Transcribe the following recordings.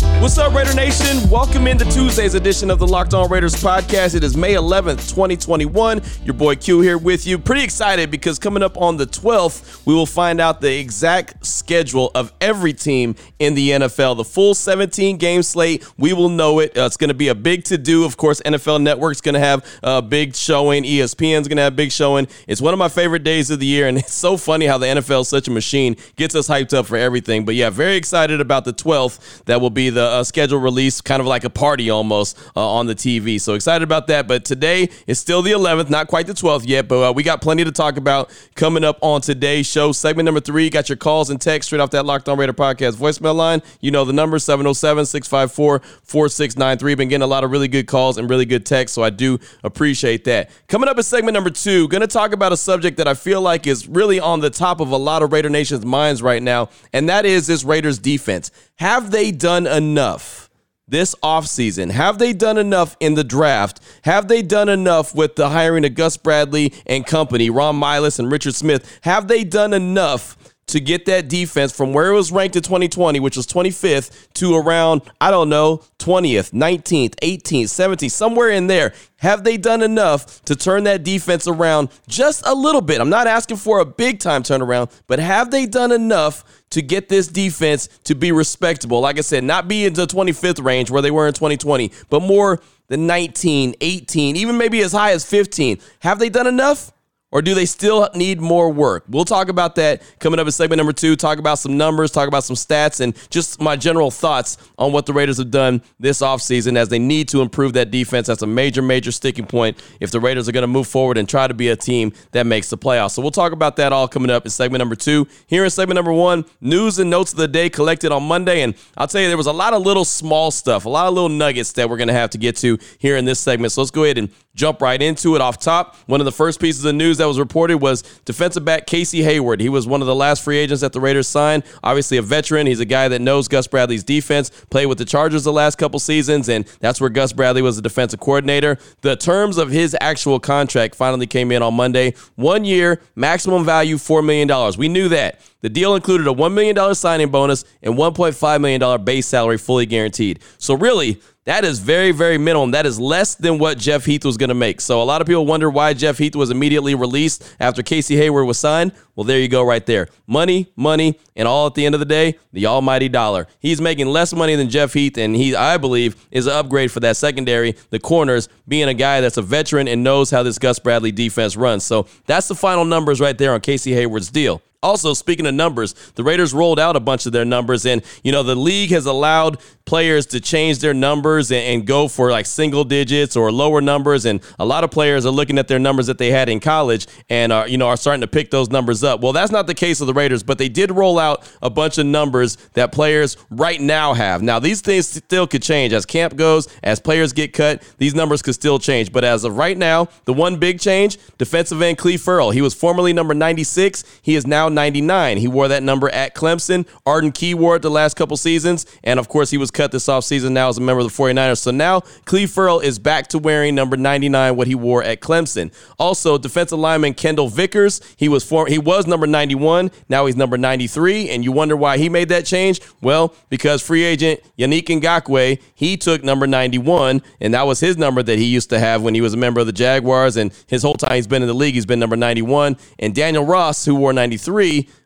What's up, Raider Nation? Welcome into Tuesday's edition of the Locked On Raiders podcast. It is May 11th, 2021. Your boy Q here with you. Pretty excited because coming up on the 12th, we will find out the exact schedule of every team in the NFL. The full 17 game slate, we will know it. Uh, it's going to be a big to do. Of course, NFL Network's going to have a big showing. ESPN's going to have a big showing. It's one of my favorite days of the year, and it's so funny how the NFL is such a machine, gets us hyped up for everything. But yeah, very excited about the 12th. That will be the uh, schedule release, kind of like a party almost uh, on the TV. So excited about that. But today is still the 11th, not quite the 12th yet, but uh, we got plenty to talk about coming up on today's show. Segment number three, got your calls and texts straight off that Locked On Raider podcast voicemail line. You know the number 707 654 4693. Been getting a lot of really good calls and really good texts, so I do appreciate that. Coming up in segment number two, going to talk about a subject that I feel like is really on the top of a lot of Raider Nation's minds right now, and that is this Raiders defense. Have they done enough? this offseason? Have they done enough in the draft? Have they done enough with the hiring of Gus Bradley and company, Ron Milus and Richard Smith? Have they done enough to get that defense from where it was ranked in 2020, which was 25th, to around, I don't know, 20th, 19th, 18th, 17th, somewhere in there? Have they done enough to turn that defense around just a little bit? I'm not asking for a big time turnaround, but have they done enough to get this defense to be respectable? Like I said, not be in the 25th range where they were in 2020, but more the 19, 18, even maybe as high as 15. Have they done enough? Or do they still need more work? We'll talk about that coming up in segment number two. Talk about some numbers, talk about some stats, and just my general thoughts on what the Raiders have done this offseason as they need to improve that defense. That's a major, major sticking point if the Raiders are going to move forward and try to be a team that makes the playoffs. So we'll talk about that all coming up in segment number two. Here in segment number one, news and notes of the day collected on Monday. And I'll tell you, there was a lot of little small stuff, a lot of little nuggets that we're going to have to get to here in this segment. So let's go ahead and jump right into it off top. One of the first pieces of news that was reported was defensive back Casey Hayward. He was one of the last free agents that the Raiders signed. Obviously, a veteran. He's a guy that knows Gus Bradley's defense, played with the Chargers the last couple seasons, and that's where Gus Bradley was the defensive coordinator. The terms of his actual contract finally came in on Monday. One year, maximum value $4 million. We knew that. The deal included a $1 million signing bonus and $1.5 million base salary fully guaranteed. So, really, that is very, very minimum. That is less than what Jeff Heath was going to make. So a lot of people wonder why Jeff Heath was immediately released after Casey Hayward was signed. Well, there you go, right there. Money, money, and all at the end of the day, the almighty dollar. He's making less money than Jeff Heath, and he, I believe, is an upgrade for that secondary, the corners, being a guy that's a veteran and knows how this Gus Bradley defense runs. So that's the final numbers right there on Casey Hayward's deal. Also, speaking of numbers, the Raiders rolled out a bunch of their numbers, and you know the league has allowed players to change their numbers and, and, go for like single digits or lower numbers, and a lot of players are looking at their numbers that they had in college and are you know are starting to pick those numbers up. Well, that's not the case of the Raiders, but they did roll out a bunch of numbers that players right now have. Now these things still could change as camp goes, as players get cut. These numbers could still change, but as of right now, the one big change: defensive end Cleve Ferrell. He was formerly number 96. He is now 99. He wore that number at Clemson. Arden Key wore it the last couple seasons. And of course, he was cut this offseason now as a member of the 49ers. So now Cleve Ferrell is back to wearing number 99, what he wore at Clemson. Also, defensive lineman Kendall Vickers. He was for, he was number 91. Now he's number 93. And you wonder why he made that change? Well, because free agent Yannick Ngakoue, he took number 91, and that was his number that he used to have when he was a member of the Jaguars. And his whole time he's been in the league, he's been number 91. And Daniel Ross, who wore 93,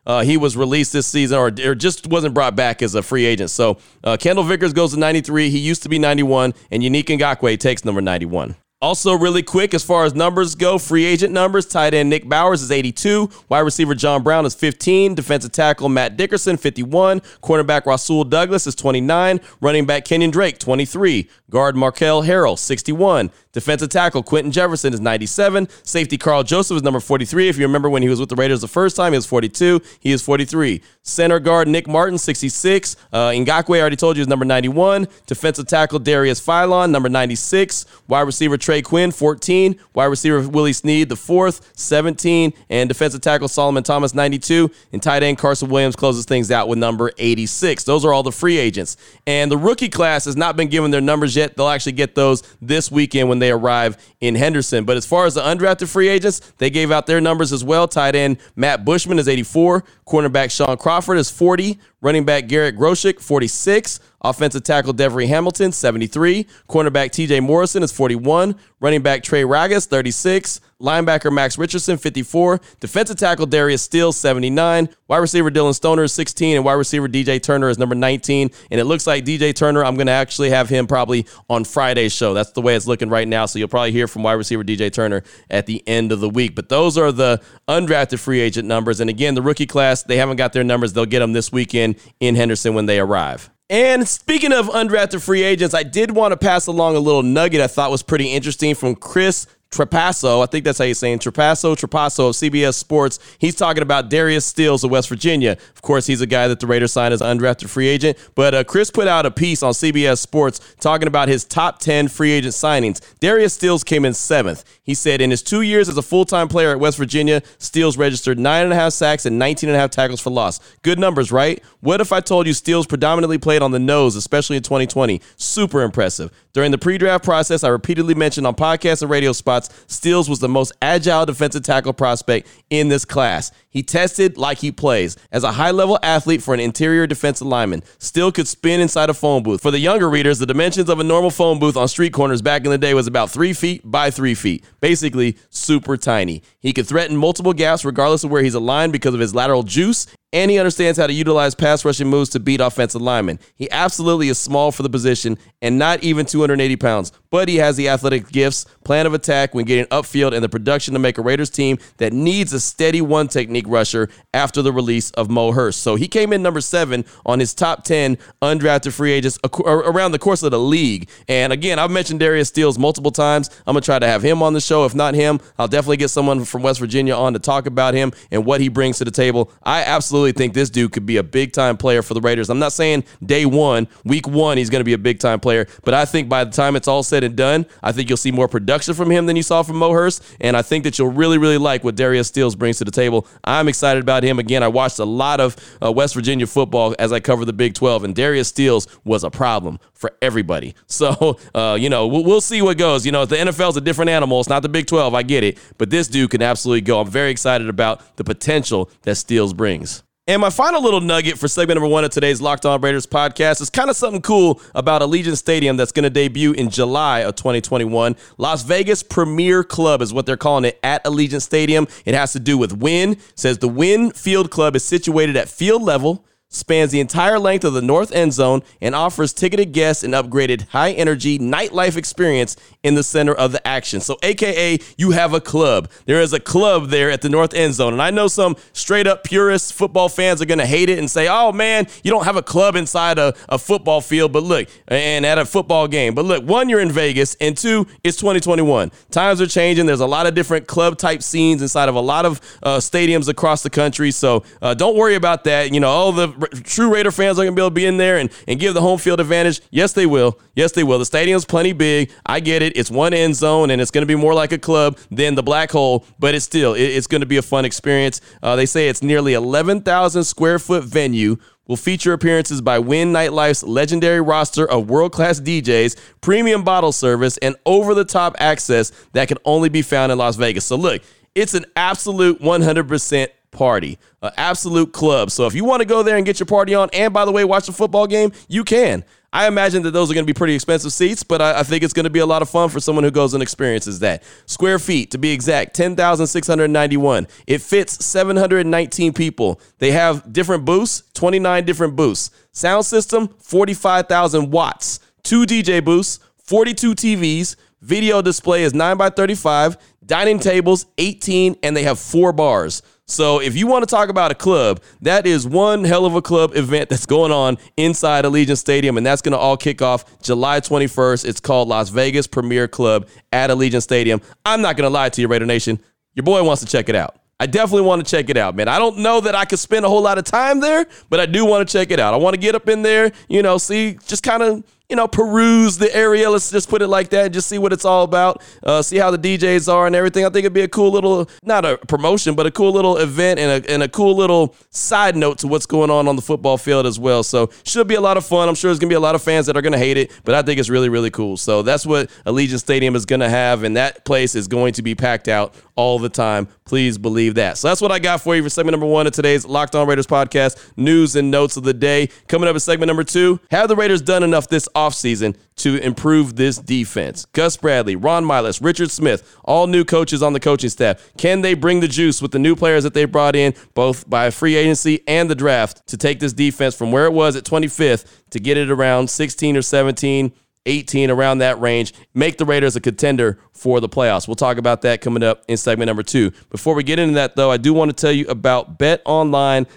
uh, he was released this season or, or, just wasn't brought back as a free agent. So uh, Kendall Vickers goes to 93. He used to be 91, and Yannick Ngakoue takes number 91. Also, really quick, as far as numbers go, free agent numbers, tight end Nick Bowers is 82, wide receiver John Brown is 15, defensive tackle Matt Dickerson 51, cornerback Rasul Douglas is 29, running back Kenyon Drake 23, guard Markel Harrell 61, defensive tackle Quentin Jefferson is 97, safety Karl Joseph is number 43. If you remember when he was with the Raiders the first time, he was 42. He is 43. Center guard Nick Martin 66, uh, Ngakoue I already told you is number 91, defensive tackle Darius Philon number 96, wide receiver Trey Quinn, 14. Wide receiver Willie Snead, the fourth, 17. And defensive tackle Solomon Thomas, 92. And tight end Carson Williams closes things out with number 86. Those are all the free agents. And the rookie class has not been given their numbers yet. They'll actually get those this weekend when they arrive in Henderson. But as far as the undrafted free agents, they gave out their numbers as well. Tight end Matt Bushman is 84. Cornerback Sean Crawford is 40. Running back Garrett Groshek, 46. Offensive tackle Devery Hamilton, 73. Cornerback TJ Morrison is 41. Running back Trey Ragas, 36. Linebacker Max Richardson, 54. Defensive tackle Darius Stills, 79. Wide receiver Dillon Stoner is 16. And wide receiver DJ Turner is number 19. And it looks like DJ Turner, I'm going to actually have him probably on Friday's show. That's the way it's looking right now. So you'll probably hear from wide receiver DJ Turner at the end of the week. But those are the undrafted free agent numbers. And again, the rookie class, they haven't got their numbers. They'll get them this weekend in Henderson when they arrive. And speaking of undrafted free agents, I did want to pass along a little nugget I thought was pretty interesting from Chris Trapasso, I think that's how you're saying Trapasso, Trapasso of CBS Sports. He's talking about Darius Stills of West Virginia. Of course, he's a guy that the Raiders signed as an undrafted free agent. But uh, Chris put out a piece on CBS Sports talking about his top 10 free agent signings. Darius Stills came in seventh. He said in his two years as a full time player at West Virginia, Stills registered nine and a half sacks and 19 and a half tackles for loss. Good numbers, right? What if I told you Stills predominantly played on the nose, especially in 2020? Super impressive. During the pre draft process, I repeatedly mentioned on podcasts and radio spots, Stills was the most agile defensive tackle prospect in this class. He tested like he plays. As a high level athlete for an interior defensive lineman, Still could spin inside a phone booth. For the younger readers, the dimensions of a normal phone booth on street corners back in the day was about three feet by three feet. Basically, super tiny. He could threaten multiple gaps regardless of where he's aligned because of his lateral juice and he understands how to utilize pass rushing moves to beat offensive linemen. He absolutely is small for the position and not even 280 pounds, but he has the athletic gifts, plan of attack when getting upfield, and the production to make a Raiders team that needs a steady one technique rusher after the release of Mo Hurst. So he came in number seven on his top 10 undrafted free agents around the course of the league. And again, I've mentioned Darius Stills multiple times. I'm going to try to have him on the show. If not him, I'll definitely get someone from West Virginia on to talk about him and what he brings to the table. I absolutely absolutely think this dude could be a big time player for the Raiders. I'm not saying day one, week one, he's going to be a big time player, but I think by the time it's all said and done, I think you'll see more production from him than you saw from Mo Hurst. And I think that you'll really, really like what Darius Stills brings to the table. I'm excited about him. Again, I watched a lot of uh, West Virginia football as I cover the Big 12, and Darius Stills was a problem for everybody. So, uh, you know, we'll, we'll see what goes. You know, the NFL's a different animal. It's not the Big 12. I get it. But this dude can absolutely go. I'm very excited about the potential that Stills brings. And my final little nugget for segment number one of today's Locked On Raiders podcast is kind of something cool about Allegiant Stadium that's going to debut in July of 2021. Las Vegas Premier Club is what they're calling it at Allegiant Stadium. It has to do with. It says the Wynn Field Club is situated at field level spans the entire length of the north end zone and offers ticketed guests an upgraded high energy nightlife experience in the center of the action. So, AKA, you have a club. There is a club there at the north end zone. And I know some straight up purist football fans are going to hate it and say, oh man, you don't have a club inside a, a football field. But look, and at a football game. But look, one, you're in Vegas, and two, it's 2021. Times are changing. There's a lot of different club type scenes inside of a lot of uh, stadiums across the country. So, uh, don't worry about that. You know, all the true Raider fans are going to be able to be in there and, and give the home field advantage? Yes, they will. Yes, they will. The stadium's plenty big. I get it. It's one end zone, and it's going to be more like a club than the black hole, but it's still, it, it's going to be a fun experience. Uh, they say it's nearly 11,000 square foot venue will feature appearances by Wynn Nightlife's legendary roster of world class DJs, premium bottle service, and over the top access that can only be found in Las Vegas. So, look, it's an absolute 100% party, an absolute club. So if you want to go there and get your party on, and by the way, watch the football game, you can. I imagine that those are going to be pretty expensive seats, but I, I think it's going to be a lot of fun for someone who goes and experiences that. Square feet, to be exact, 10,691. It fits 719 people. They have different booths, 29 different booths. Sound system, 45,000 watts. Two DJ booths, 42 TVs. Video display is 9 by 35. Dining tables, 18, and they have four bars. So if you want to talk about a club, that is one hell of a club event that's going on inside Allegiant Stadium, and that's going to all kick off July 21st. It's called Las Vegas Premier Club at Allegiant Stadium. I'm not going to lie to you, Raider Nation. Your boy wants to check it out. I definitely want to check it out, man. I don't know that I could spend a whole lot of time there, but I do want to check it out. I want to get up in there, you know, see, just kind of you know, peruse the area. Let's just put it like that and just see what it's all about. Uh, see how the DJs are and everything. I think it'd be a cool little, not a promotion, but a cool little event and a, and a cool little side note to what's going on on the football field as well. So should be a lot of fun. I'm sure there's going to be a lot of fans that are going to hate it, but I think it's really, really cool. So that's what Allegiant Stadium is going to have, and that place is going to be packed out all the time. Please believe that. So that's what I got for you for segment number one of today's Locked On Raiders podcast, news and notes of the day. Coming up in segment number two, have the Raiders done enough this offseason to improve this defense? Gus Bradley, Ron Milus, Richard Smith, all new coaches on the coaching staff. Can they bring the juice with the new players that they brought in, both by free agency and the draft, to take this defense from where it was at 25th to get it around 16 or 17? 18 around that range, make the Raiders a contender for the playoffs. We'll talk about that coming up in segment number two. Before we get into that, though, I do want to tell you about betonline.ag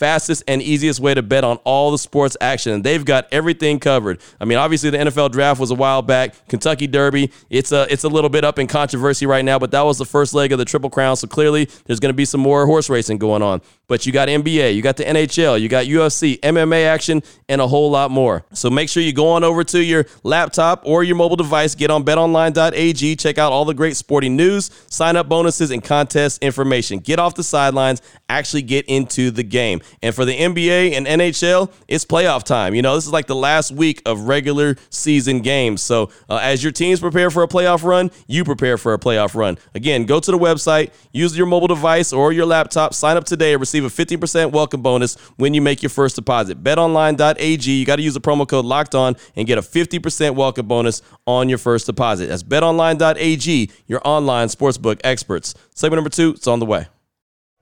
fastest and easiest way to bet on all the sports action. They've got everything covered. I mean, obviously the NFL draft was a while back. Kentucky Derby, it's a it's a little bit up in controversy right now, but that was the first leg of the Triple Crown. So clearly there's going to be some more horse racing going on. But you got NBA, you got the NHL, you got UFC, MMA action, and a whole lot more. So make sure you go on over to your laptop or your mobile device, get on betonline.ag, check out all the great sporting news, sign up bonuses, and contest information. Get off the sidelines, actually get into the game. And for the NBA and NHL, it's playoff time. You know, this is like the last week of regular season games. So uh, as your teams prepare for a playoff run, you prepare for a playoff run. Again, go to the website, use your mobile device or your laptop, sign up today and receive a 50% welcome bonus when you make your first deposit. BetOnline.ag, you got to use the promo code locked on and get a 50% welcome bonus on your first deposit. That's betonline.ag, your online sportsbook experts. Segment number two, it's on the way.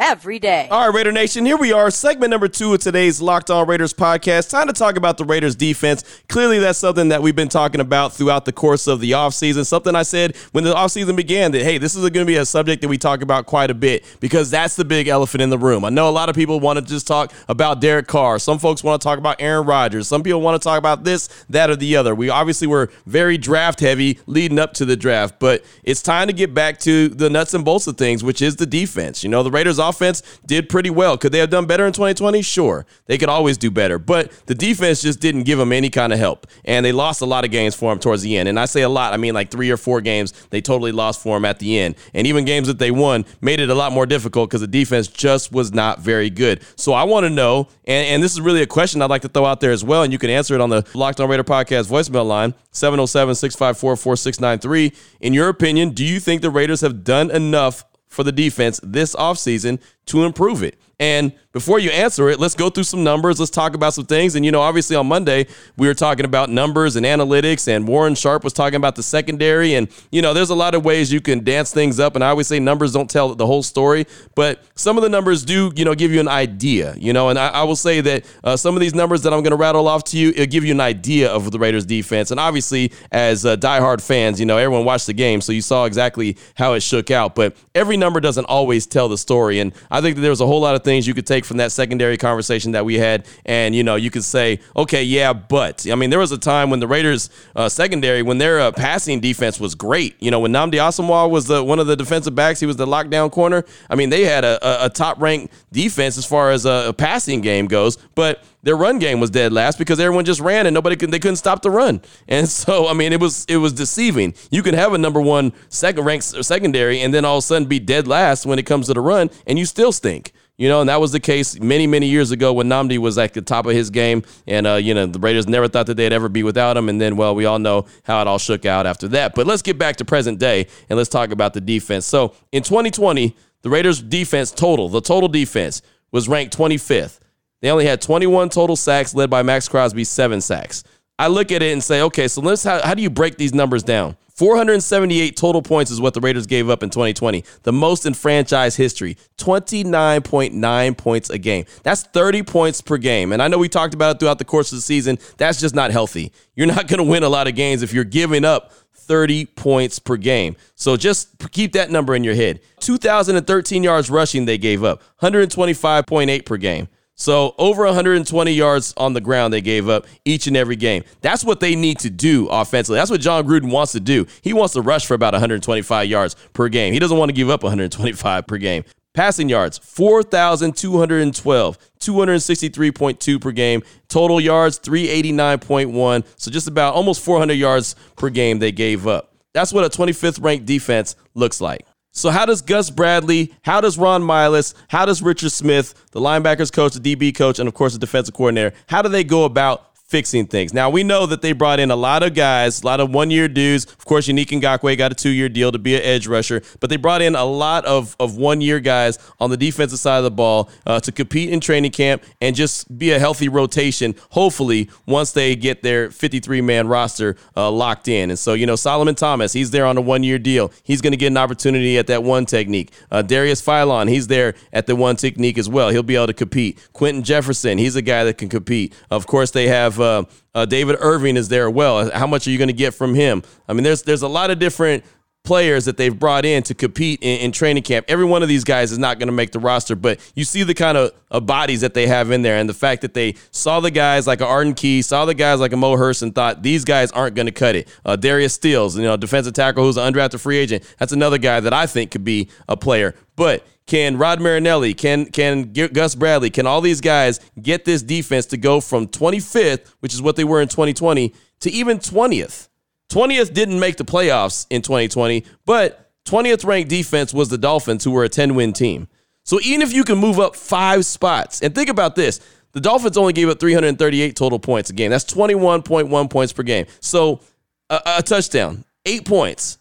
every day. All right, Raider Nation, here we are, segment number two of today's Locked On Raiders podcast. Time to talk about the Raiders defense. Clearly, that's something that we've been talking about throughout the course of the offseason. Something I said when the offseason began that, hey, this is going to be a subject that we talk about quite a bit because that's the big elephant in the room. I know a lot of people want to just talk about Derek Carr. Some folks want to talk about Aaron Rodgers. Some people want to talk about this, that, or the other. We obviously were very draft heavy leading up to the draft, but it's time to get back to the nuts and bolts of things, which is the defense. You know, the Raiders offense did pretty well. Could they have done better in 2020? Sure. They could always do better. But the defense just didn't give them any kind of help. And they lost a lot of games for them towards the end. And I say a lot, I mean like three or four games they totally lost for them at the end. And even games that they won made it a lot more difficult because the defense just was not very good. So I want to know, and, and this is really a question I'd like to throw out there as well, and you can answer it on the Locked On Raider podcast voicemail line, 707 654 4693. In your opinion, do you think the Raiders have done enough for the defense this offseason to improve it? And before you answer it, let's go through some numbers. Let's talk about some things. And, you know, obviously on Monday, we were talking about numbers and analytics, and Warren Sharp was talking about the secondary. And, you know, there's a lot of ways you can dance things up. And I always say numbers don't tell the whole story, but some of the numbers do, you know, give you an idea, you know. And I, I will say that uh, some of these numbers that I'm going to rattle off to you, it'll give you an idea of the Raiders defense. And obviously, as uh, diehard fans, you know, everyone watched the game, so you saw exactly how it shook out. But every number doesn't always tell the story. And I think that there was a whole lot of things you could take from that secondary conversation that we had. And, you know, you could say, okay, yeah, but. I mean, there was a time when the Raiders uh, secondary, when their uh, passing defense was great. You know, when Nnamdi Asomugha was the, one of the defensive backs, he was the lockdown corner. I mean, they had a, a, a top ranked defense as far as a, a passing game goes. But their run game was dead last because everyone just ran and nobody could they couldn't stop the run. And so I mean it was it was deceiving. You can have a number one second ranked secondary and then all of a sudden be dead last when it comes to the run and you still stink. You know, and that was the case many, many years ago when Nnamdi was at the top of his game. And, uh, you know, the Raiders never thought that they'd ever be without him. And then, well, we all know how it all shook out after that. But let's get back to present day and let's talk about the defense. So in 2020, the Raiders' defense total, the total defense, was ranked 25th. They only had 21 total sacks, led by Maxx Crosby, seven sacks. I look at it and say, okay, so let's how, how do you break these numbers down? 478 total points is what the Raiders gave up in 2020, the most in franchise history. 29.9 points a game. That's 30 points per game. And I know we talked about it throughout the course of the season. That's just not healthy. You're not going to win a lot of games if you're giving up 30 points per game. So just keep that number in your head. 2,013 yards rushing they gave up, 125.8 per game. So over 120 yards on the ground they gave up each and every game. That's what they need to do offensively. That's what Jon Gruden wants to do. He wants to rush for about 125 yards per game. He doesn't want to give up 125 per game. Passing yards, 4,212, 263.2 per game. Total yards, 389.1. So just about almost 400 yards per game they gave up. That's what a 25th ranked defense looks like. So how does Gus Bradley, how does Ron Milus, how does Richard Smith, the linebackers coach, the DB coach, and of course the defensive coordinator, how do they go about fixing things. Now we know that they brought in a lot of guys, a lot of one-year dudes. Of course, Yannick Ngakoue got a two-year deal to be an edge rusher, but they brought in a lot of of one-year guys on the defensive side of the ball uh, to compete in training camp and just be a healthy rotation. Hopefully, once they get their 53-man roster uh, locked in. And so, you know, Solomon Thomas, he's there on a one-year deal. He's going to get an opportunity at that one technique. Uh, Darius Philon, he's there at the one technique as well. He'll be able to compete. Quentin Jefferson, he's a guy that can compete. Of course, they have Uh, uh, David Irving is there well. How much are you going to get from him? I mean, there's there's a lot of different players that they've brought in to compete in, in training camp. Every one of these guys is not going to make the roster, but you see the kind of uh, bodies that they have in there, and the fact that they saw the guys like a Arden Key, saw the guys like a Mo Hurst, and thought these guys aren't going to cut it. Uh, Darius Stills, you know, defensive tackle who's an undrafted free agent. That's another guy that I think could be a player, but can Rod Marinelli, can can Gus Bradley, can all these guys get this defense to go from 25th, which is what they were in 2020, to even 20th? 20th didn't make the playoffs in 2020, but 20th ranked defense was the Dolphins, who were a 10 win team. So even if you can move up five spots, and think about this the Dolphins only gave up 338 total points a game. That's 21.1 points per game. So a, a touchdown, eight points.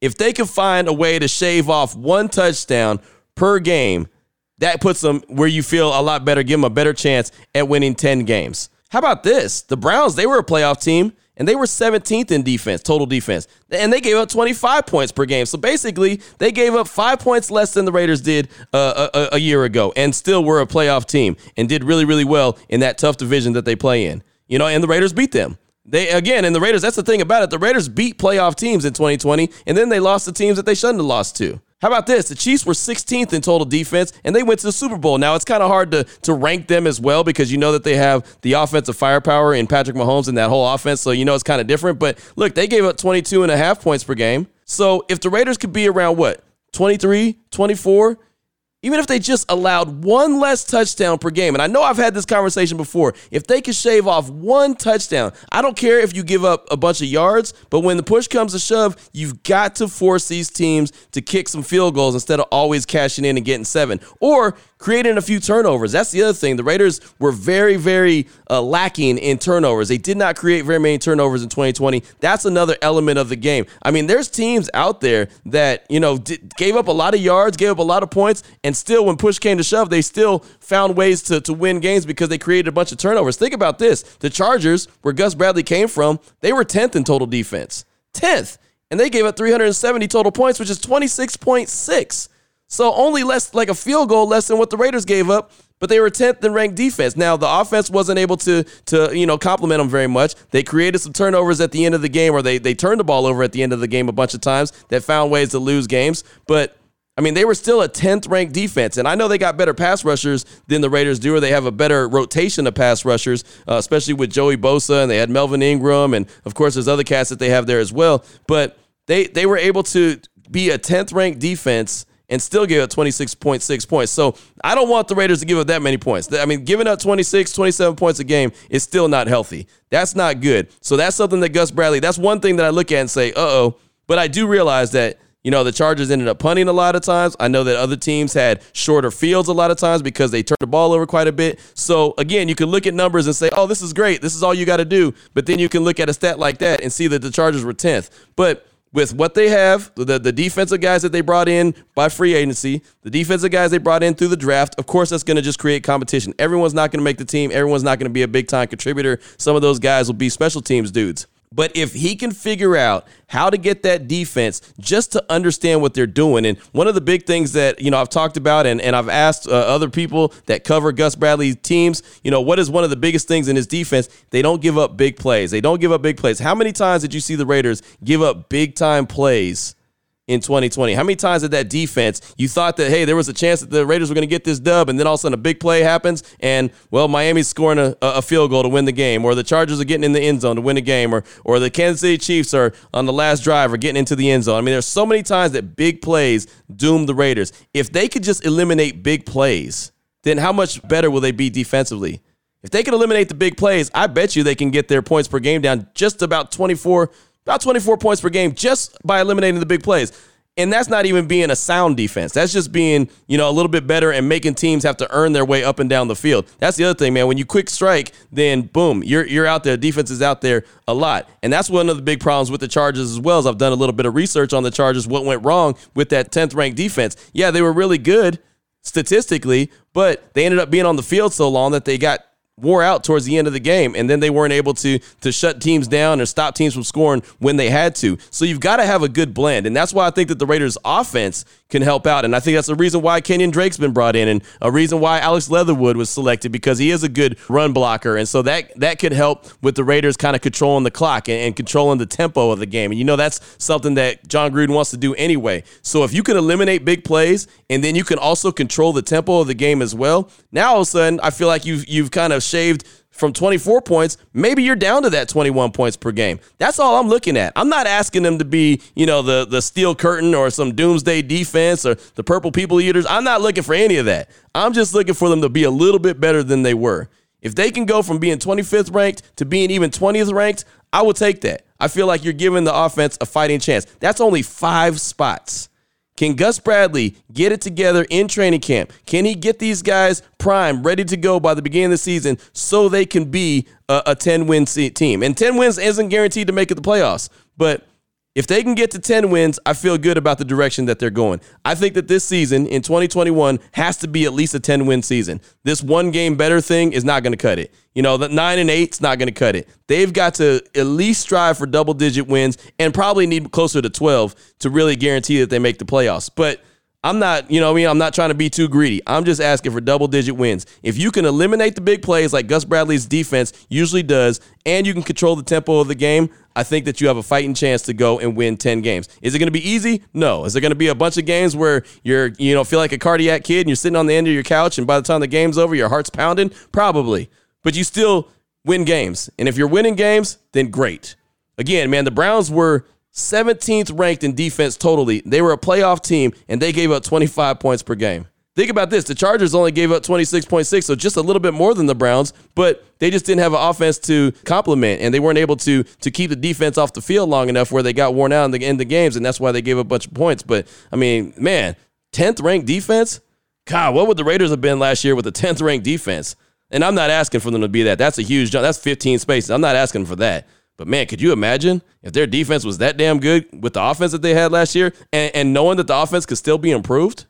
If they can find a way to shave off one touchdown per game, that puts them where you feel a lot better, give them a better chance at winning 10 games. How about this? The Browns, they were a playoff team and they were 17th in defense, total defense. And they gave up 25 points per game. So basically, they gave up five points less than the Raiders did uh, a, a, year ago and still were a playoff team and did really, really well in that tough division that they play in. You know, and the Raiders beat them. They again, and the Raiders, that's the thing about it. The Raiders beat playoff teams in 2020, and then they lost the teams that they shouldn't have lost to. How about this? The Chiefs were 16th in total defense, and they went to the Super Bowl. Now, it's kind of hard to, to rank them as well because you know that they have the offensive firepower in Patrick Mahomes and that whole offense, so you know it's kind of different. But look, they gave up 22 and a half points per game. So if the Raiders could be around what, 23, 24, even if they just allowed one less touchdown per game, and I know I've had this conversation before, if they could shave off one touchdown, I don't care if you give up a bunch of yards, but when the push comes to shove, you've got to force these teams to kick some field goals instead of always cashing in and getting seven. Or creating a few turnovers. That's the other thing. The Raiders were very, very uh, lacking in turnovers. They did not create very many turnovers in 2020. That's another element of the game. I mean, there's teams out there that, you know, gave up a lot of yards, gave up a lot of points, and still, when push came to shove, they still found ways to, to win games because they created a bunch of turnovers. Think about this the Chargers, where Gus Bradley came from, they were 10th in total defense. 10th. And they gave up 370 total points, which is 26.6. So only less, like a field goal less than what the Raiders gave up, but they were 10th in ranked defense. Now the offense wasn't able to to you know complement them very much. They created some turnovers at the end of the game, or they they turned the ball over at the end of the game a bunch of times that found ways to lose games. But I mean, they were still a 10th ranked defense. And I know they got better pass rushers than the Raiders do, or they have a better rotation of pass rushers, uh, especially with Joey Bosa, and they had Melvin Ingram, and of course, there's other cats that they have there as well. But they they were able to be a 10th ranked defense and still give up 26.6 points. So I don't want the Raiders to give up that many points. I mean, giving up 26, 27 points a game is still not healthy. That's not good. So that's something that Gus Bradley, that's one thing that I look at and say, uh oh. But I do realize that. You know, the Chargers ended up punting a lot of times. I know that other teams had shorter fields a lot of times because they turned the ball over quite a bit. So, again, you can look at numbers and say, oh, this is great. This is all you got to do. But then you can look at a stat like that and see that the Chargers were 10th. But with what they have, the, the defensive guys that they brought in by free agency, the defensive guys they brought in through the draft, of course, that's going to just create competition. Everyone's not going to make the team. Everyone's not going to be a big time contributor. Some of those guys will be special teams dudes. But if he can figure out how to get that defense just to understand what they're doing, and one of the big things that, you know, I've talked about and, and I've asked uh, other people that cover Gus Bradley's teams, you know, what is one of the biggest things in his defense? They don't give up big plays. They don't give up big plays. How many times did you see the Raiders give up big time plays? In 2020? How many times did that defense, you thought that, hey, there was a chance that the Raiders were going to get this dub, and then all of a sudden a big play happens, and, well, Miami's scoring a, a field goal to win the game, or the Chargers are getting in the end zone to win the game, or, or the Kansas City Chiefs are on the last drive or getting into the end zone. I mean, there's so many times that big plays doom the Raiders. If they could just eliminate big plays, then how much better will they be defensively? If they can eliminate the big plays, I bet you they can get their points per game down just about 24 about 24 points per game just by eliminating the big plays. And that's not even being a sound defense. That's just being, you know, a little bit better and making teams have to earn their way up and down the field. That's the other thing, man. When you quick strike, then boom, you're you're out there. Defense is out there a lot. And that's one of the big problems with the Chargers as well. As I've done a little bit of research on the Chargers, what went wrong with that 10th ranked defense. Yeah, they were really good statistically, but they ended up being on the field so long that they got wore out towards the end of the game and then they weren't able to to shut teams down or stop teams from scoring when they had to. So you've got to have a good blend. And that's why I think that the Raiders offense can help out. And I think that's the reason why Kenyon Drake's been brought in and a reason why Alex Leatherwood was selected because he is a good run blocker. And so that that could help with the Raiders kind of controlling the clock and, and controlling the tempo of the game. And you know that's something that Jon Gruden wants to do anyway. So if you can eliminate big plays and then you can also control the tempo of the game as well, now all of a sudden I feel like you've you've kind of shaved from 24 points, maybe you're down to that 21 points per game. That's all I'm looking at. I'm not asking them to be, you know, the the steel curtain or some doomsday defense or the purple people eaters. I'm not looking for any of that. I'm just looking for them to be a little bit better than they were. If they can go from being 25th ranked to being even 20th ranked, I will take that. I feel like you're giving the offense a fighting chance. That's only 5 spots. Can Gus Bradley get it together in training camp? Can he get these guys prime, ready to go by the beginning of the season so they can be a, a 10 win team? And 10 wins isn't guaranteed to make it the playoffs, but if they can get to 10 wins, I feel good about the direction that they're going. I think that this season in 2021 has to be at least a 10 win season. This one game better thing is not going to cut it. You know, the 9 and 8 is not going to cut it. They've got to at least strive for double digit wins and probably need closer to 12 to really guarantee that they make the playoffs. But I'm not, you know I mean? I'm not trying to be too greedy. I'm just asking for double digit wins. If you can eliminate the big plays like Gus Bradley's defense usually does, and you can control the tempo of the game, I think that you have a fighting chance to go and win 10 games. Is it going to be easy? No. Is it going to be a bunch of games where you're, you know, feel like a cardiac kid and you're sitting on the end of your couch and by the time the game's over, your heart's pounding? Probably. But you still win games. And if you're winning games, then great. Again, man, the Browns were 17th ranked in defense totally. They were a playoff team and they gave up 25 points per game. Think about this. The Chargers only gave up 26.6, so just a little bit more than the Browns, but they just didn't have an offense to complement, and they weren't able to to keep the defense off the field long enough where they got worn out in the, in the games, and that's why they gave up a bunch of points. But, I mean, man, 10th ranked defense? God, what would the Raiders have been last year with a 10th ranked defense? And I'm not asking for them to be that. That's a huge jump. That's 15 spaces. I'm not asking for that. But man, could you imagine if their defense was that damn good with the offense that they had last year and, and knowing that the offense could still be improved?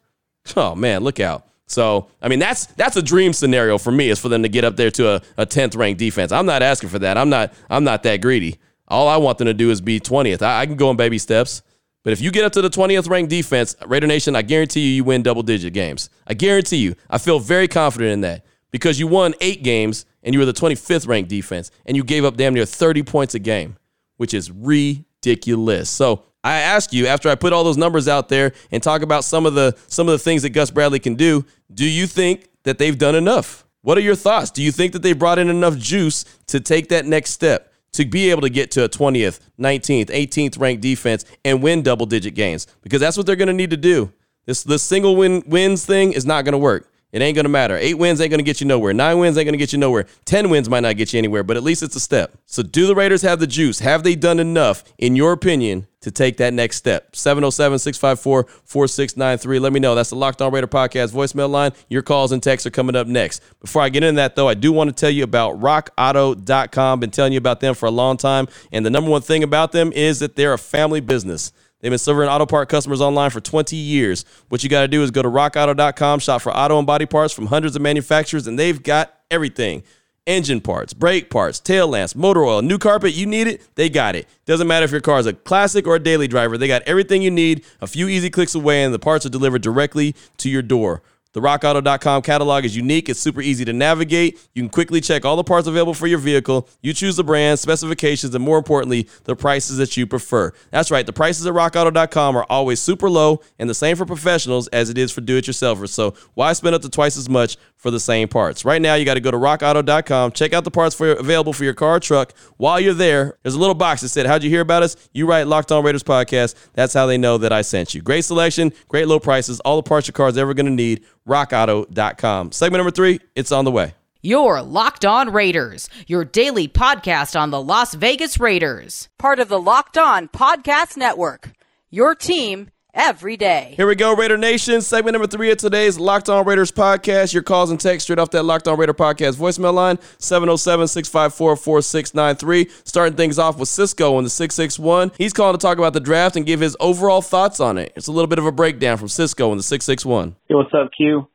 Oh man, look out. So, I mean, that's that's a dream scenario for me is for them to get up there to a, a 10th ranked defense. I'm not asking for that. I'm not I'm not that greedy. All I want them to do is be 20th. I, I can go in baby steps. But if you get up to the 20th ranked defense, Raider Nation, I guarantee you you win double digit games. I guarantee you. I feel very confident in that because you won eight games and you were the 25th ranked defense and you gave up damn near 30 points a game, which is ridiculous. So I ask you after I put all those numbers out there and talk about some of the some of the things that Gus Bradley can do, do you think that they've done enough? What are your thoughts? Do you think that they brought in enough juice to take that next step? To be able to get to a 20th, 19th, 18th ranked defense and win double digit games because that's what they're going to need to do. This this single win wins thing is not going to work. It ain't gonna matter. Eight wins ain't gonna get you nowhere. Nine wins ain't gonna get you nowhere. Ten wins might not get you anywhere, but at least it's a step. So do the Raiders have the juice? Have they done enough, in your opinion, to take that next step? 707-654-4693. Let me know. That's the Locked On Raider Podcast voicemail line. Your calls and texts are coming up next. Before I get into that, though, I do want to tell you about rockauto.com. Been telling you about them for a long time. And the number one thing about them is that they're a family business. They've been serving auto part customers online for 20 years. What you got to do is go to rockauto.com, shop for auto and body parts from hundreds of manufacturers, and they've got everything engine parts, brake parts, tail lamps, motor oil, new carpet, you need it, they got it. Doesn't matter if your car is a classic or a daily driver, they got everything you need a few easy clicks away, and the parts are delivered directly to your door. The rockauto.com catalog is unique. It's super easy to navigate. You can quickly check all the parts available for your vehicle. You choose the brand, specifications, and more importantly, the prices that you prefer. That's right. The prices at rockauto.com are always super low and the same for professionals as it is for do-it-yourselfers. So why spend up to twice as much for the same parts? Right now, you got to go to rockauto.com, check out the parts for available for your car truck. While you're there, there's a little box that said, how'd you hear about us? You write Locked On Raiders podcast. That's how they know that I sent you. Great selection, great low prices, all the parts your car's ever going to need rockauto.com. Segment number three, it's on the way. Your Locked On Raiders, your daily podcast on the Las Vegas Raiders. Part of the Locked On Podcast Network. Your team every day. Here we go, Raider Nation. Segment number three of today's Locked On Raiders podcast. Your calls and text straight off that Locked On Raider podcast voicemail line 707 654 4693. Starting things off with Cisco on the 661. He's calling to talk about the draft and give his overall thoughts on it. It's a little bit of a breakdown from Cisco in the 661. Hey, what's up, Q?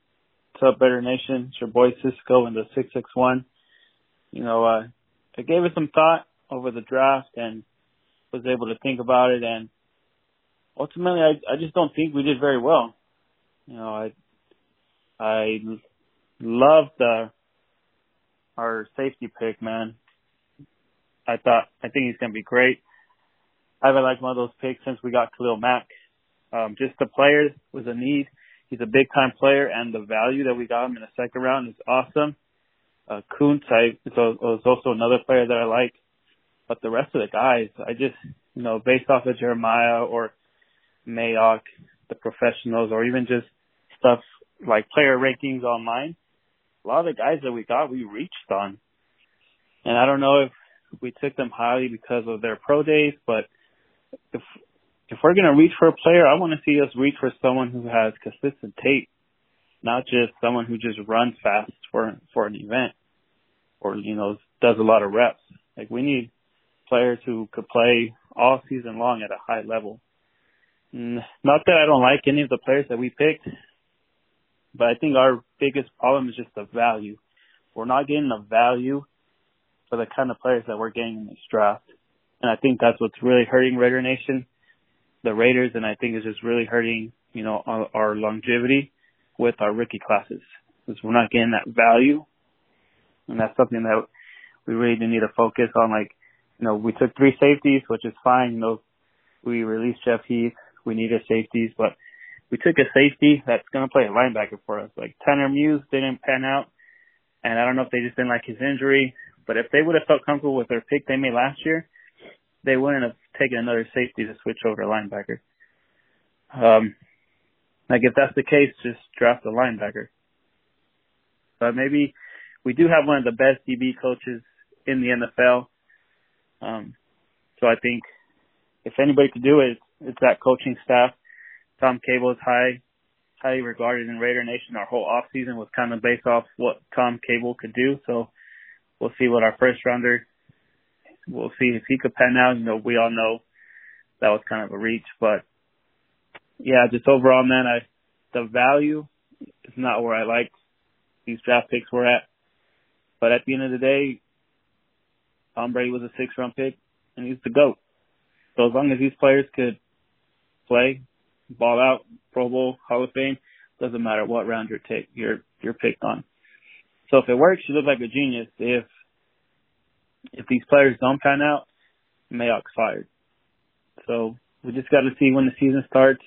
What's up, Better Nation? It's your boy Cisco in the 661. You know, uh, I gave it some thought over the draft and was able to think about it and ultimately I, I just don't think we did very well. You know, I, I love the, our safety pick, man. I thought, I think he's to be great. I haven't liked one of those picks since we got Khalil Mack. Um, just the player was a need He's a big time player, and the value that we got him in the second round is awesome. Uh, Koonce I, was also another player that I like, but the rest of the guys, I just, you know, based off of Jeremiah or Mayock, the professionals, or even just stuff like player rankings online, a lot of the guys that we got, we reached on. And I don't know if we took them highly because of their pro days, but if if we're to reach for a player, I want to see us reach for someone who has consistent tape, not just someone who just runs fast for for an event or you know does a lot of reps. Like we need players who could play all season long at a high level. Mm, not that I don't like any of the players that we picked, but I think our biggest problem is just the value. We're not getting the value for the kind of players that we're getting in this draft. And I think that's what's really hurting Raider Nation the Raiders, and I think it's just really hurting, you know, our, our longevity with our rookie classes because we're not getting that value, and that's something that we really do need to focus on. Like, you know, we took three safeties, which is fine. You know, we released Jeff Heath. We needed safeties, but we took a safety that's going to play a linebacker for us. Like Tanner Muse didn't pan out, and I don't know if they just didn't like his injury. But if they would have felt comfortable with their pick they made last year, they wouldn't have taken another safety to switch over to linebacker. Um, like if that's the case, just draft a linebacker. But maybe we do have one of the best DB coaches in the NFL. Um, so I think if anybody could do it, it's that coaching staff. Tom Cable is high, highly regarded in Raider Nation. Our whole off season was kind of based off what Tom Cable could do. So we'll see what our first rounder we'll see if he could pan out. You know, we all know that was kind of a reach, but yeah, just overall, man, I the value is not where I like these draft picks were at. But at the end of the day, Tom Brady was a six round pick and he's the GOAT. So as long as these players could play, ball out, Pro Bowl, Hall of Fame, doesn't matter what round you're take you're you're picked on. So if it works, you look like a genius. If if these players don't pan out, Mayock's fired. So we just got to see when the season starts.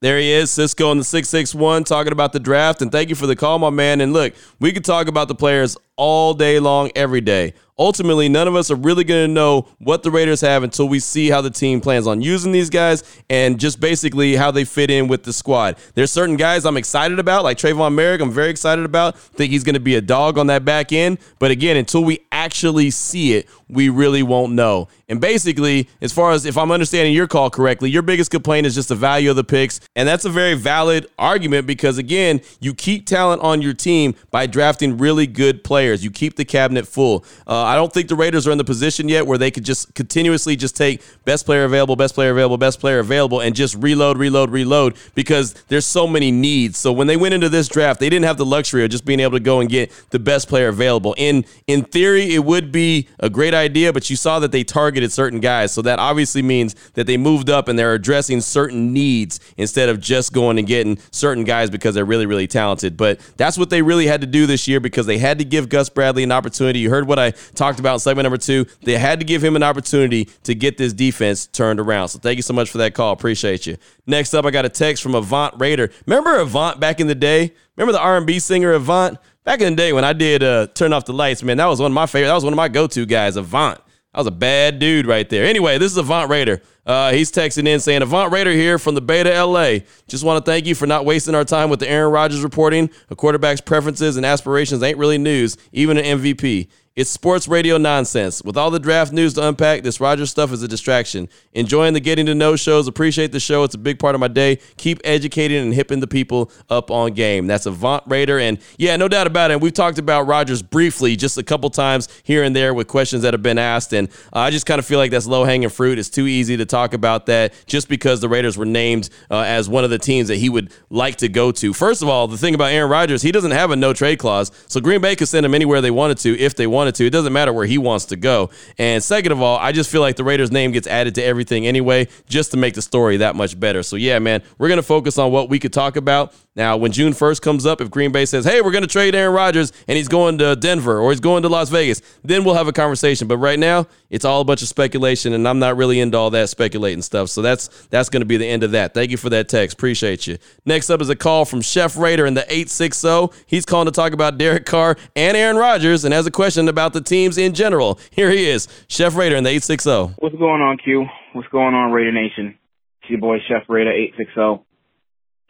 There he is, Cisco in the 661, talking about the draft. And thank you for the call, my man. And look, we could talk about the players all day long, every day. Ultimately, none of us are really going to know what the Raiders have until we see how the team plans on using these guys and just basically how they fit in with the squad. There's certain guys I'm excited about, like Tre'von Moehrig, I'm very excited about. I think he's going to be a dog on that back end. But again, until we actually see it, we really won't know. And basically, as far as if I'm understanding your call correctly, your biggest complaint is just the value of the picks. And that's a very valid argument because, again, you keep talent on your team by drafting really good players. You keep the cabinet full. Uh, I don't think the Raiders are in the position yet where they could just continuously just take best player available, best player available, best player available, and just reload, reload, reload because there's so many needs. So when they went into this draft, they didn't have the luxury of just being able to go and get the best player available. In in theory, it would be a great idea, but you saw that they targeted certain guys. So that obviously means that they moved up and they're addressing certain needs instead of just going and getting certain guys because they're really, really talented. But that's what they really had to do this year because they had to give Gus Bradley an opportunity. You heard what I talked about in segment number two. They had to give him an opportunity to get this defense turned around. So thank you so much for that call. Appreciate you. Next up, I got a text from Avant Raider. Remember Avant back in the day? Remember the R&B singer Avant? Back in the day when I did uh, Turn Off the Lights, man, that was one of my favorite. That was one of my go-to guys, Avant. That was a bad dude right there. Anyway, this is Avant Raider. Uh, he's texting in saying, Avant Raider here from the Beta LA. Just want to thank you for not wasting our time with the Aaron Rodgers reporting. A quarterback's preferences and aspirations ain't really news, even an MVP. It's sports radio nonsense. With all the draft news to unpack, this Rodgers stuff is a distraction. Enjoying the getting to know shows. Appreciate the show. It's a big part of my day. Keep educating and hipping the people up on game. That's Avant Raider. And yeah, no doubt about it. We've talked about Rodgers briefly just a couple times here and there with questions that have been asked. And I just kind of feel like that's low hanging fruit. It's too easy to talk about that just because the Raiders were named uh, as one of the teams that he would like to go to. First of all, the thing about Aaron Rodgers, he doesn't have a no trade clause. So Green Bay could send him anywhere they wanted to if they wanted to. It doesn't matter where he wants to go. And second of all, I just feel like the Raiders name gets added to everything anyway, just to make the story that much better. So yeah, man, we're gonna focus on what we could talk about. Now, when June 1st comes up, if Green Bay says, hey, we're going to trade Aaron Rodgers and he's going to Denver or he's going to Las Vegas, then we'll have a conversation. But right now, it's all a bunch of speculation, and I'm not really into all that speculating stuff. So that's that's going to be the end of that. Thank you for that text. Appreciate you. Next up is a call from Chef Raider in the 860. He's calling to talk about Derek Carr and Aaron Rodgers and has a question about the teams in general. Here he is, Chef Raider in the 860. What's going on, Q? What's going on, Raider Nation? It's your boy Chef Raider 860.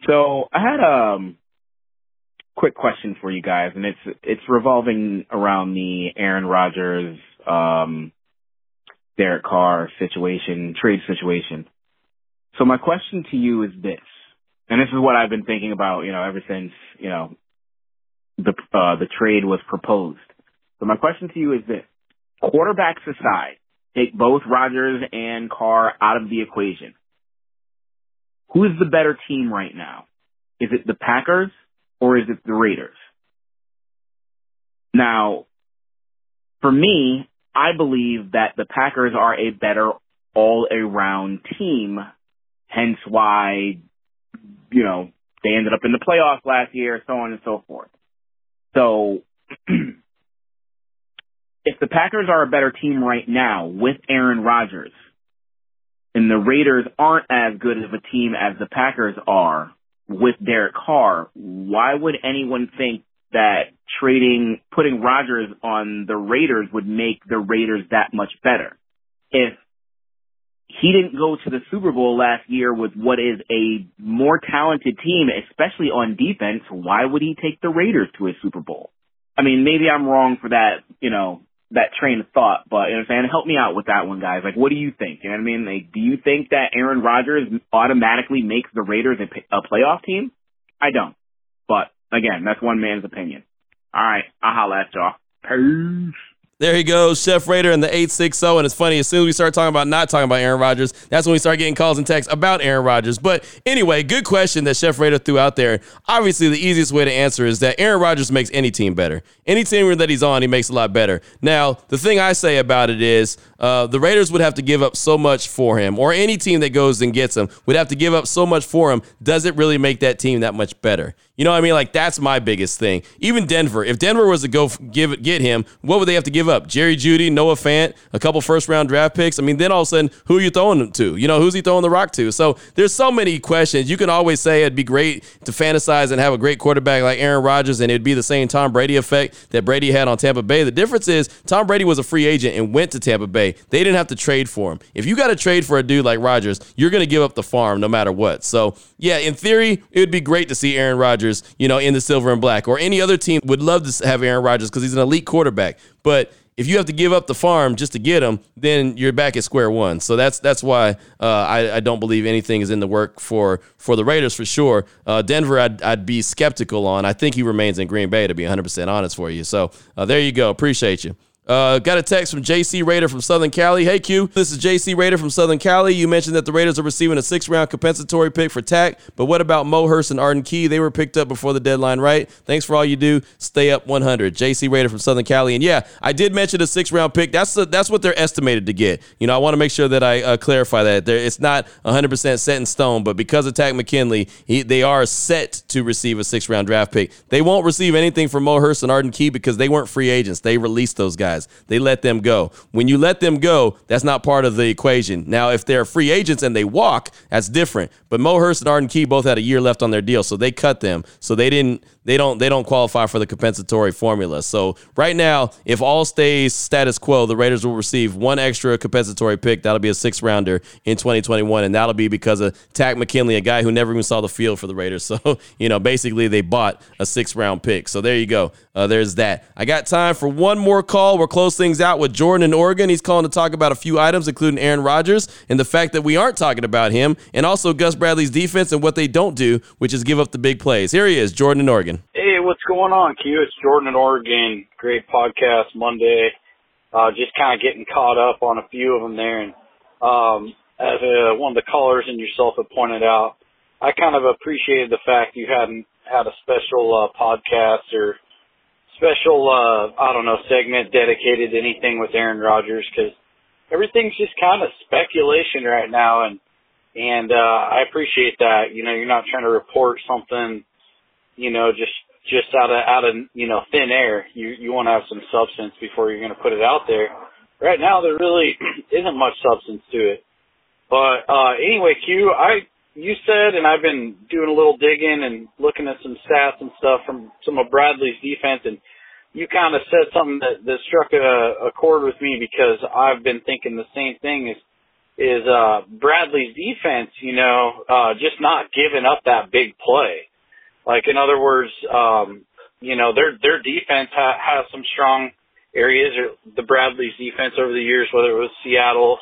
So I had a um, quick question for you guys, and it's it's revolving around the Aaron Rodgers, um, Derek Carr situation, trade situation. So my question to you is this, and this is what I've been thinking about, you know, ever since you know the uh, the trade was proposed. So my question to you is this: quarterbacks aside, take both Rodgers and Carr out of the equation. Who's the better team right now? Is it the Packers or is it the Raiders? Now, for me, I believe that the Packers are a better all around team, hence why, you know, they ended up in the playoffs last year, so on and so forth. So, if the Packers are a better team right now with Aaron Rodgers, and the Raiders aren't as good of a team as the Packers are with Derek Carr, why would anyone think that trading, putting Rodgers on the Raiders would make the Raiders that much better? If he didn't go to the Super Bowl last year with what is a more talented team, especially on defense, why would he take the Raiders to a Super Bowl? I mean, maybe I'm wrong for that, you know, that train of thought, but you know what I'm saying? Help me out with that one, guys. Like, what do you think? You know what I mean? Like, do you think that Aaron Rodgers automatically makes the Raiders a, a playoff team? I don't. But again, that's one man's opinion. All right, I'll holla at y'all. Peace. There he goes, Chef Raider in the 860. And it's funny, as soon as we start talking about not talking about Aaron Rodgers, that's when we start getting calls and texts about Aaron Rodgers. But anyway, good question that Chef Raider threw out there. Obviously, the easiest way to answer is that Aaron Rodgers makes any team better. Any team that he's on, he makes a lot better. Now, the thing I say about it is uh, the Raiders would have to give up so much for him, or any team that goes and gets him would have to give up so much for him. Does it really make that team that much better? You know what I mean? Like that's my biggest thing. Even Denver, if Denver was to go give get him, what would they have to give up? Jerry Jeudy, Noah Fant, a couple first round draft picks. I mean, then all of a sudden, who are you throwing them to? You know, who's he throwing the rock to? So there's so many questions. You can always say it'd be great to fantasize and have a great quarterback like Aaron Rodgers, and it'd be the same Tom Brady effect that Brady had on Tampa Bay. The difference is Tom Brady was a free agent and went to Tampa Bay. They didn't have to trade for him. If you got to trade for a dude like Rodgers, you're going to give up the farm no matter what. So yeah, in theory, it would be great to see Aaron Rodgers, you know, in the silver and black, or any other team would love to have Aaron Rodgers because he's an elite quarterback. But if you have to give up the farm just to get him, then you're back at square one. So that's that's why uh, I, I, don't believe anything is in the work for for the Raiders for sure. Uh, Denver, I'd, I'd be skeptical on. I think he remains in Green Bay to be 100 percent honest for you. So uh, there you go. Appreciate you. Uh, got a text from JC Raider from Southern Cali. Hey Q, this is JC Raider from Southern Cali. You mentioned that the Raiders are receiving a six round compensatory pick for Takk, but what about Mo Hurst and Arden Key? They were picked up before the deadline, right? Thanks for all you do. Stay up 100. JC Raider from Southern Cali. And yeah, I did mention a six round pick. That's a, that's what they're estimated to get. You know, I want to make sure that I uh, clarify that. They're, it's not 100% set in stone, but because of Takk McKinley, he, they are set to receive a six round draft pick. They won't receive anything from Mo Hurst and Arden Key because they weren't free agents. They released those guys. They let them go. When you let them go, that's not part of the equation. Now, if they're free agents and they walk, that's different. But Mo Hurst and Arden Key both had a year left on their deal, so they cut them. So they didn't they don't they don't qualify for the compensatory formula. So right now, if all stays status quo, the Raiders will receive one extra compensatory pick. That'll be a six rounder in 2021, and that'll be because of Takk McKinley, a guy who never even saw the field for the Raiders. So you know, basically they bought a six round pick. So there you go. Uh, there's that. I got time for one more call. We'll close things out with Jordan in Oregon. He's calling to talk about a few items, including Aaron Rodgers and the fact that we aren't talking about him, and also Gus Bradley's defense and what they don't do, which is give up the big plays. Here he is, Jordan in Oregon. Hey, what's going on, Q? It's Jordan in Oregon. Great podcast Monday. Uh, just kind of getting caught up on a few of them there. And um, as uh, one of the callers and yourself have pointed out, I kind of appreciated the fact you hadn't had a special uh, podcast or special, uh, I don't know, segment dedicated to anything with Aaron Rodgers because everything's just kind of speculation right now. And, and, uh, I appreciate that. You know, you're not trying to report something, you know, just, just out of, out of, you know, thin air. You, you want to have some substance before you're going to put it out there. Right now, there really isn't much substance to it. But, uh, anyway, Q, I, you said, and I've been doing a little digging and looking at some stats and stuff from some of Bradley's defense, and you kind of said something that, that struck a, a chord with me because I've been thinking the same thing is is uh Bradley's defense, you know, uh just not giving up that big play. Like in other words, um, you know, their their defense ha- has some strong areas. Or the Bradley's defense over the years, whether it was Seattle,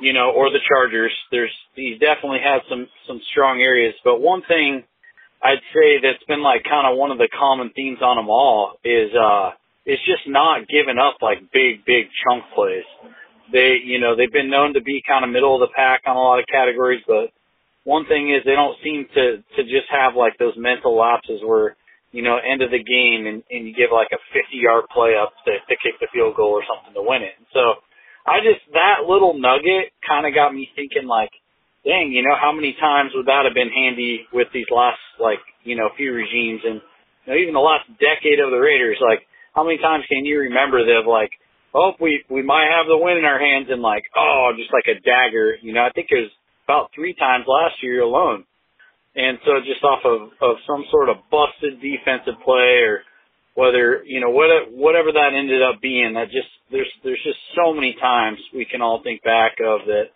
you know, or the Chargers. There's he's definitely had some some strong areas. But one thing I'd say that's been like kind of one of the common themes on them all is uh is just not giving up like big big chunk plays. They you know they've been known to be kind of middle of the pack on a lot of categories, but one thing is they don't seem to to just have like those mental lapses where you know end of the game and, and you give like a 50 yard play up to, to kick the field goal or something to win it. So I just that little nugget kind of got me thinking like, dang, you know, how many times would that have been handy with these last like you know few regimes and you know, even the last decade of the Raiders? Like, how many times can you remember they've like, oh, we we might have the win in our hands and like, oh, just like a dagger. You know, I think it was about three times last year alone. And so just off of, of some sort of busted defensive play or whether you know what whatever that ended up being that just there's there's just so many times we can all think back of that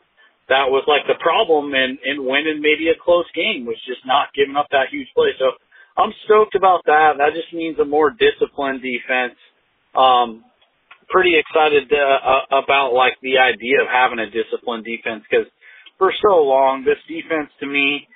that was like the problem in in winning maybe a close game was just not giving up that huge play. So i'm stoked about that. That just means a more disciplined defense. Um pretty excited to, uh, about like the idea of having a disciplined defense because for so long this defense to me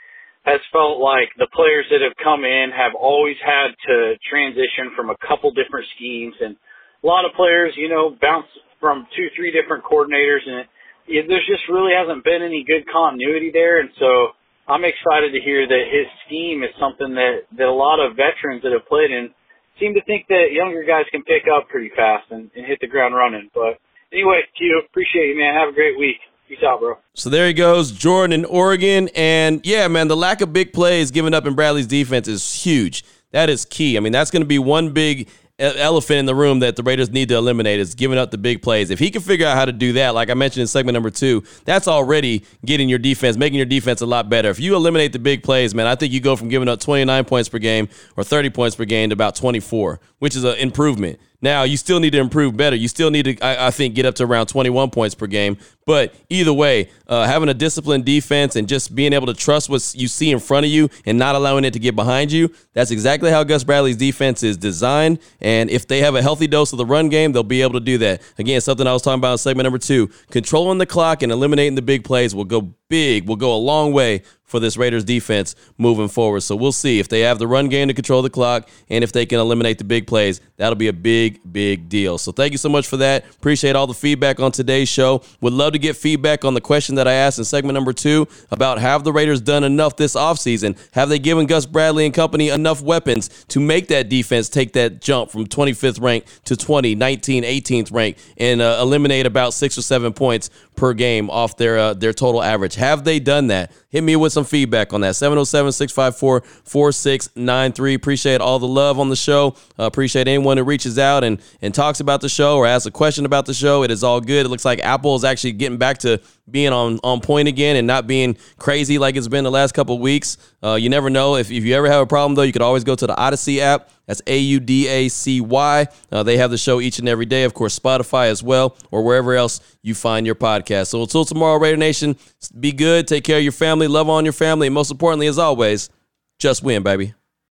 has felt like the players that have come in have always had to transition from a couple different schemes and a lot of players, you know, bounce from two, three different coordinators and it, it, there's just really hasn't been any good continuity there. And so I'm excited to hear that his scheme is something that, that a lot of veterans that have played in seem to think that younger guys can pick up pretty fast and, and hit the ground running. But anyway, Q, appreciate you, man. Have a great week. Peace out, bro. So there he goes, Jordan in Oregon. And yeah, man, the lack of big plays given up in Bradley's defense is huge. That is key. I mean, that's going to be one big elephant in the room that the Raiders need to eliminate is giving up the big plays. If he can figure out how to do that, like I mentioned in segment number two, that's already getting your defense, making your defense a lot better. If you eliminate the big plays, man, I think you go from giving up 29 points per game or 30 points per game to about 24, which is an improvement. Now you still need to improve better. You still need to, I, I, think, get up to around 21 points per game. But either way, uh, having a disciplined defense and just being able to trust what you see in front of you and not allowing it to get behind you, that's exactly how Gus Bradley's defense is designed. And if they have a healthy dose of the run game, they'll be able to do that. Again, something I was talking about in segment number two controlling the clock and eliminating the big plays will go big, will go a long way for this Raiders defense moving forward. So we'll see if they have the run game to control the clock and if they can eliminate the big plays. That'll be a big, big deal. So thank you so much for that. Appreciate all the feedback on today's show. Would love to get feedback on the question that I asked in segment number two about have the Raiders done enough this offseason? Have they given Gus Bradley and company enough weapons to make that defense take that jump from 25th rank to 20, 19, 18th rank and uh, eliminate about six or seven points per game off their uh, their total average? Have they done that? Hit me with some feedback on that. 707 654 4693. Appreciate all the love on the show. Uh, appreciate anyone who reaches out and, and talks about the show or asks a question about the show. It is all good. It looks like Apple is actually getting back to being on, on point again and not being crazy like it's been the last couple weeks. Uh, you never know. If, if you ever have a problem, though, you could always go to the Audacy app. That's A U D A C Y. Uh, they have the show each and every day. Of course, Spotify as well, or wherever else you find your podcast. So until tomorrow, Raider Nation, be good, take care of your family, love on your family, and most importantly, as always, just win, baby.